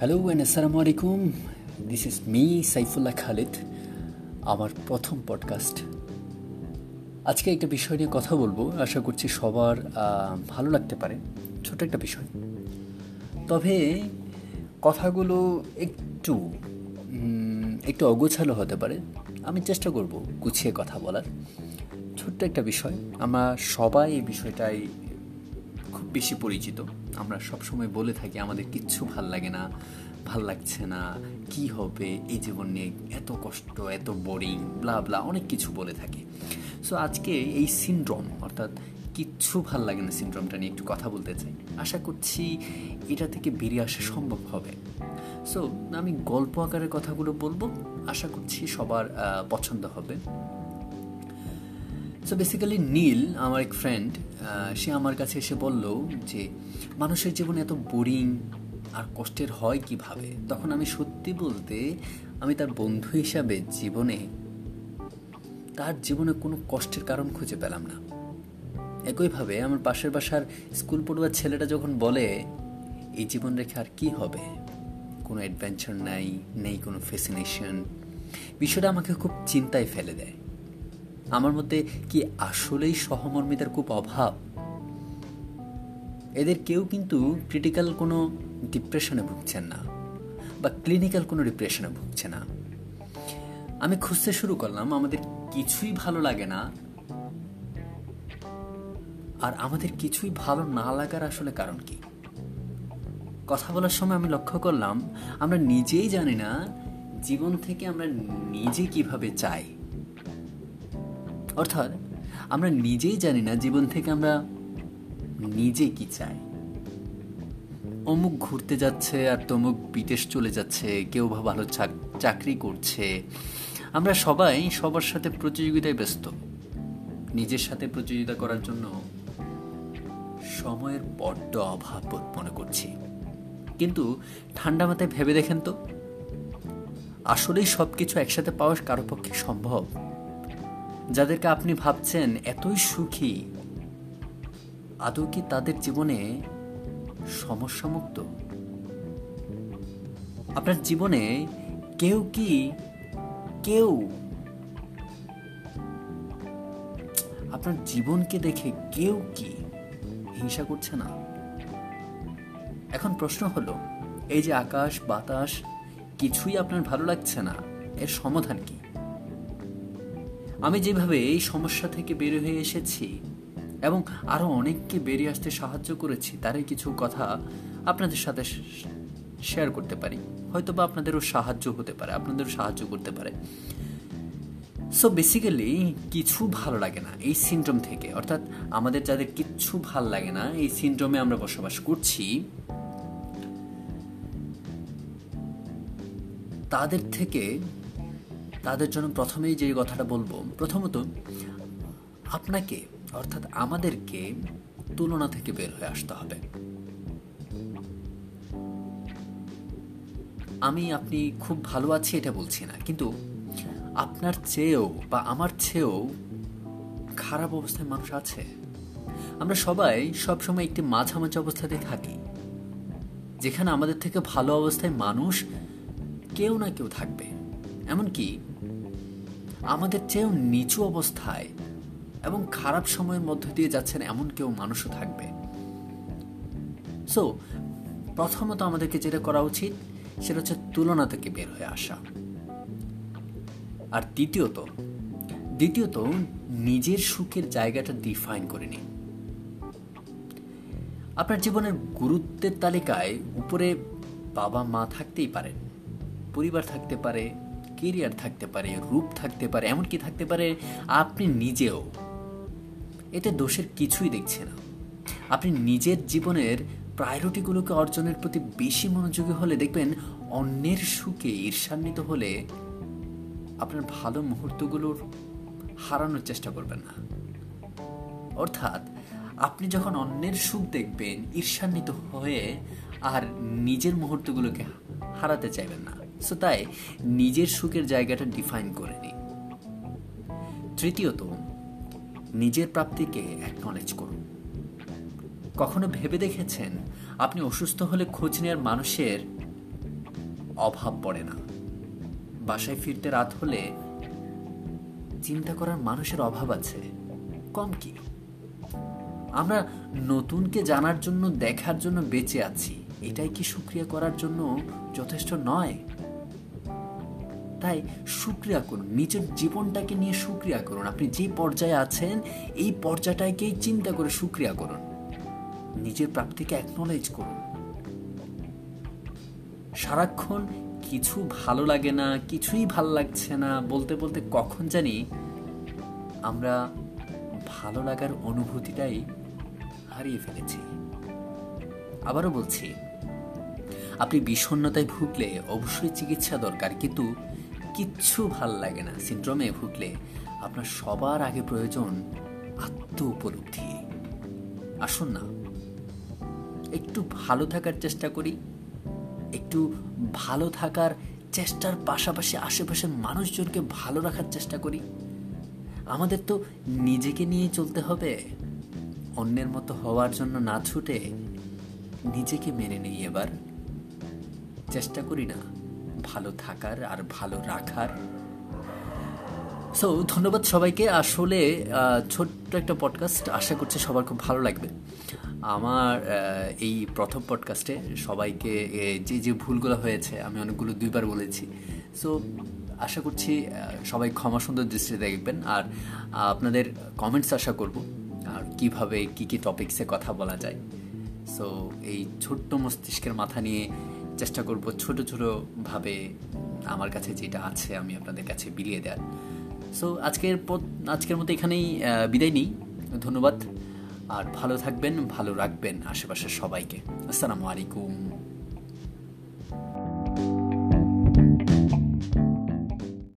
Hello and আসসালামু আলাইকুম this is me Saifullah Khalid আমার প্রথম পডকাস্ট আজকে একটা বিষয় নিয়ে কথা বলব, আশা করছি সবার ভালো লাগতে পারে। ছোট একটা বিষয়। তবে কথাগুলো একটু একটু অগোছালো হতে পারে। আমি চেষ্টা করব গুছিয়ে কথা বলার। ছোট্ট একটা বিষয়। আমরা সবাই এই বিষয়টাই খুব বেশি পরিচিত। আমরা সবসময় বলে থাকি, আমাদের কিচ্ছু ভালো লাগে না, ভালো লাগছে না, কি হবে? এই জীবন নিয়ে এত কষ্ট, এত বোরিং ব্লা ব্লা অনেক কিছু বলে থাকি। সো আজকে এই সিনড্রোম অর্থাৎ কিচ্ছু ভালো লাগে না সিনড্রোমটা নিয়ে একটু কথা বলতে চাই। আশা করছি এটা থেকে বেরিয়ে আসা সম্ভব হবে। সো আমি গল্প আকারের কথাগুলো বলব। আশা করছি সবার পছন্দ হবে। সো বেসিক্যালি নীল আমার এক ফ্রেন্ড সে আমার কাছে এসে বলল যে, মানুষের জীবনে এত বোরিং আর কষ্টের হয় কীভাবে? তখন আমি সত্যি বলতে, আমি তার বন্ধু হিসাবে জীবনে, তার জীবনে কোনো কষ্টের কারণ খুঁজে পেলাম না। একইভাবে আমার পাশের বাসার স্কুল পড়ুয়ার ছেলেটা যখন বলে, এই জীবন রেখে আর কি হবে? কোনো অ্যাডভেঞ্চার নাই, নেই কোনো ফেসিনেশন বিষয়টা আমাকে খুব চিন্তায় ফেলে দেয়। আমার মধ্যে কি আসলেই সহমর্মিতার খুব অভাব? এদের কেউ কিন্তু ক্রিটিক্যাল কোনো ডিপ্রেশনে ভুগছেন না বা ক্লিনিক্যাল কোনো ডিপ্রেশনে ভুগছে না। আমি খুঁজতে শুরু করলাম, আমাদের কিছুই ভালো লাগে না আর আমাদের কিছুই ভালো না লাগার আসলে কারণ কি? কথা বলার সময় আমি লক্ষ্য করলাম, আমরা নিজেই জানি না জীবন থেকে আমরা নিজে কীভাবে চাই। অর্থাৎ আমরা নিজেই জানি না জীবন থেকে আমরা নিজে কি চাই। অমুক ঘুরতে যাচ্ছে আর তমুক বিদেশ চলে যাচ্ছে, কেউ বা ভালো চাকরি করছে। আমরা সবাই সবার সাথে প্রতিযোগিতায় ব্যস্ত। নিজের সাথে প্রতিযোগিতা করার জন্য সময়ের বড্ড অভাব মনে করছি। কিন্তু ঠান্ডা মাথায় ভেবে দেখেন তো। আসলেই সব কিছু একসাথে পাওয়া কারও পক্ষে সম্ভব? যাদেরকে আপনি ভাবছেন এতই সুখী, আদৌ কি তাদের জীবনে সমস্যামুক্ত? আপনার জীবনে কেউ কি কেউ আপনার জীবনকে দেখে কেউ কি হিংসা করছে না? এখন প্রশ্ন হলো, এই যে আকাশ, বাতাস, কিছুই আপনার ভালো লাগছে না, এর সমাধান কি? আমি যেভাবে এই সমস্যা থেকে বের হয়ে এসেছি এবং আরও অনেককে বেরিয়ে আসতে সাহায্য করেছি, তারই কিছু কথা আপনাদের সাথে শেয়ার করতে পারি। হয়তো বা আপনাদেরও সাহায্য হতে পারে, আপনাদেরও সাহায্য করতে পারে। সো বেসিক্যালি কিছু ভালো লাগে না এই সিনড্রোম থেকে। অর্থাৎ আমাদের যাদের কিচ্ছু ভালো লাগে না, এই সিনড্রোমে আমরা বসবাস করছি, তাদের থেকে তাদের জন্য প্রথমেই যে কথাটা বলব, প্রথমত আপনাকে, অর্থাৎ আমাদেরকে তুলনা থেকে বের হয়ে আসতে হবে। আমি, আপনি খুব ভালো আছি এটা বলছি না, কিন্তু আপনার চেয়েও বা আমার চেয়েও খারাপ অবস্থায় মানুষ আছে। আমরা সবাই সবসময় একটি মাঝামাঝি অবস্থাতে থাকি, যেখানে আমাদের থেকে ভালো অবস্থায় মানুষ কেউ না কেউ থাকবে। এমনকি আমাদের চেয়েও নিচু অবস্থায় এবং খারাপ সময়ের মধ্য দিয়ে যাচ্ছেন এমন কেউ মানুষও থাকবে। সো প্রথমত আমাদেরকে যেটা করা উচিত, সেটা হচ্ছে তুলনা থেকে বের হয়ে আসা। আর দ্বিতীয়ত দ্বিতীয়ত নিজের সুখের জায়গাটা ডিফাইন করে নিন। আপনার জীবনের গুরুত্বের তালিকায় উপরে বাবা মা থাকতেই পারেন, পরিবার থাকতে পারে কেরিয়ার থাকতে পারে, রূপ থাকতে পারে, এমনকি থাকতে পারে আপনি নিজেও। এতে দোষের কিছুই দেখছে না। আপনি নিজের জীবনের প্রায়োরিটিগুলোকে অর্জনের প্রতি বেশি মনোযোগী হলে দেখবেন অন্যের সুখে ঈর্ষান্বিত হলে আপনার ভালো মুহূর্তগুলোর হারানোর চেষ্টা করবেন না। অর্থাৎ আপনি যখন অন্যের সুখ দেখবেন, ঈর্ষান্বিত হয়ে আর নিজের মুহূর্তগুলোকে হারাতে চাইবেন না। সো তাই নিজের সুখের জায়গাটা ডিফাইন করে নিন তৃতীয়ত, নিজের প্রাপ্তিকে অ্যাকনলেজ করুন। কখনো ভেবে দেখেছেন আপনি অসুস্থ হলে খোঁজ নেওয়ার মানুষের অভাব পড়ে না? বাসায় ফিরতে রাত হলে চিন্তা করার মানুষের অভাব আছে, কম কি? আমরা নতুনকে জানার জন্য, দেখার জন্য বেঁচে আছি, এটাই কি সুক্রিয়া করার জন্য যথেষ্ট নয়? তাই সুক্রিয়া করুন, নিজের জীবনটাকে নিয়ে সুক্রিয়া করুন। আপনি যে পর্যায়ে আছেন, এই পর্যায়টাকেই চিন্তা করে সুক্রিয়া করুন। নিজের প্রাপ্তিকে অ্যাকনোলেজ করুন। সারাক্ষণ কিছু ভালো লাগে না, কিছুই ভালো লাগছে না, বলতে বলতে কখন জানি আমরা ভালো লাগার অনুভূতিটাই হারিয়ে ফেলেছি। আবারও বলছি, আপনি বিষণ্নতায় ভুগলে অবশ্যই চিকিৎসা দরকার, কিন্তু কিচ্ছু ভালো লাগে না। সিন্ড্রোমে ভুগলে আপনার সবার আগে প্রয়োজন আত্ম উপলব্ধি আসুন না। একটু ভালো থাকার চেষ্টা করি। একটু ভালো থাকার চেষ্টার পাশাপাশি আশেপাশের মানুষজনকে ভালো রাখার চেষ্টা করি। আমাদের তো নিজেকে নিয়ে চলতে হবে। অন্যের মতো হওয়ার জন্য না ছুটে নিজেকে মেনে নেই এবার। চেষ্টা করি না। ভালো থাকার আর ভালো রাখার। সো ধন্যবাদ সবাইকে। আসলে ছোট্ট একটা পডকাস্ট আশা করছি সবার খুব ভালো লাগবে। আমার এই প্রথম পডকাস্টে সবাইকে যে যে ভুলগুলো হয়েছে, আমি অনেকগুলো দুইবার বলেছি। সো আশা করছি সবাই ক্ষমা সুন্দর দৃষ্টিতে দেখবেন। আর, আপনাদের কমেন্টস আশা করব, আর কীভাবে, কি কি টপিক্সে কথা বলা যায়। সো এই ছোট্ট মস্তিষ্কের মাথা নিয়ে চেষ্টা করব ছোট ছোটোভাবে আমার কাছে যেটা আছে আমি আপনাদের কাছে বিলিয়ে দেওয়ার সো আজকের পথ, আজকের মতো এখানেই বিদায় নিই। ধন্যবাদ। আর ভালো থাকবেন, ভালো রাখবেন আশেপাশের সবাইকে। আসসালামু আলাইকুম।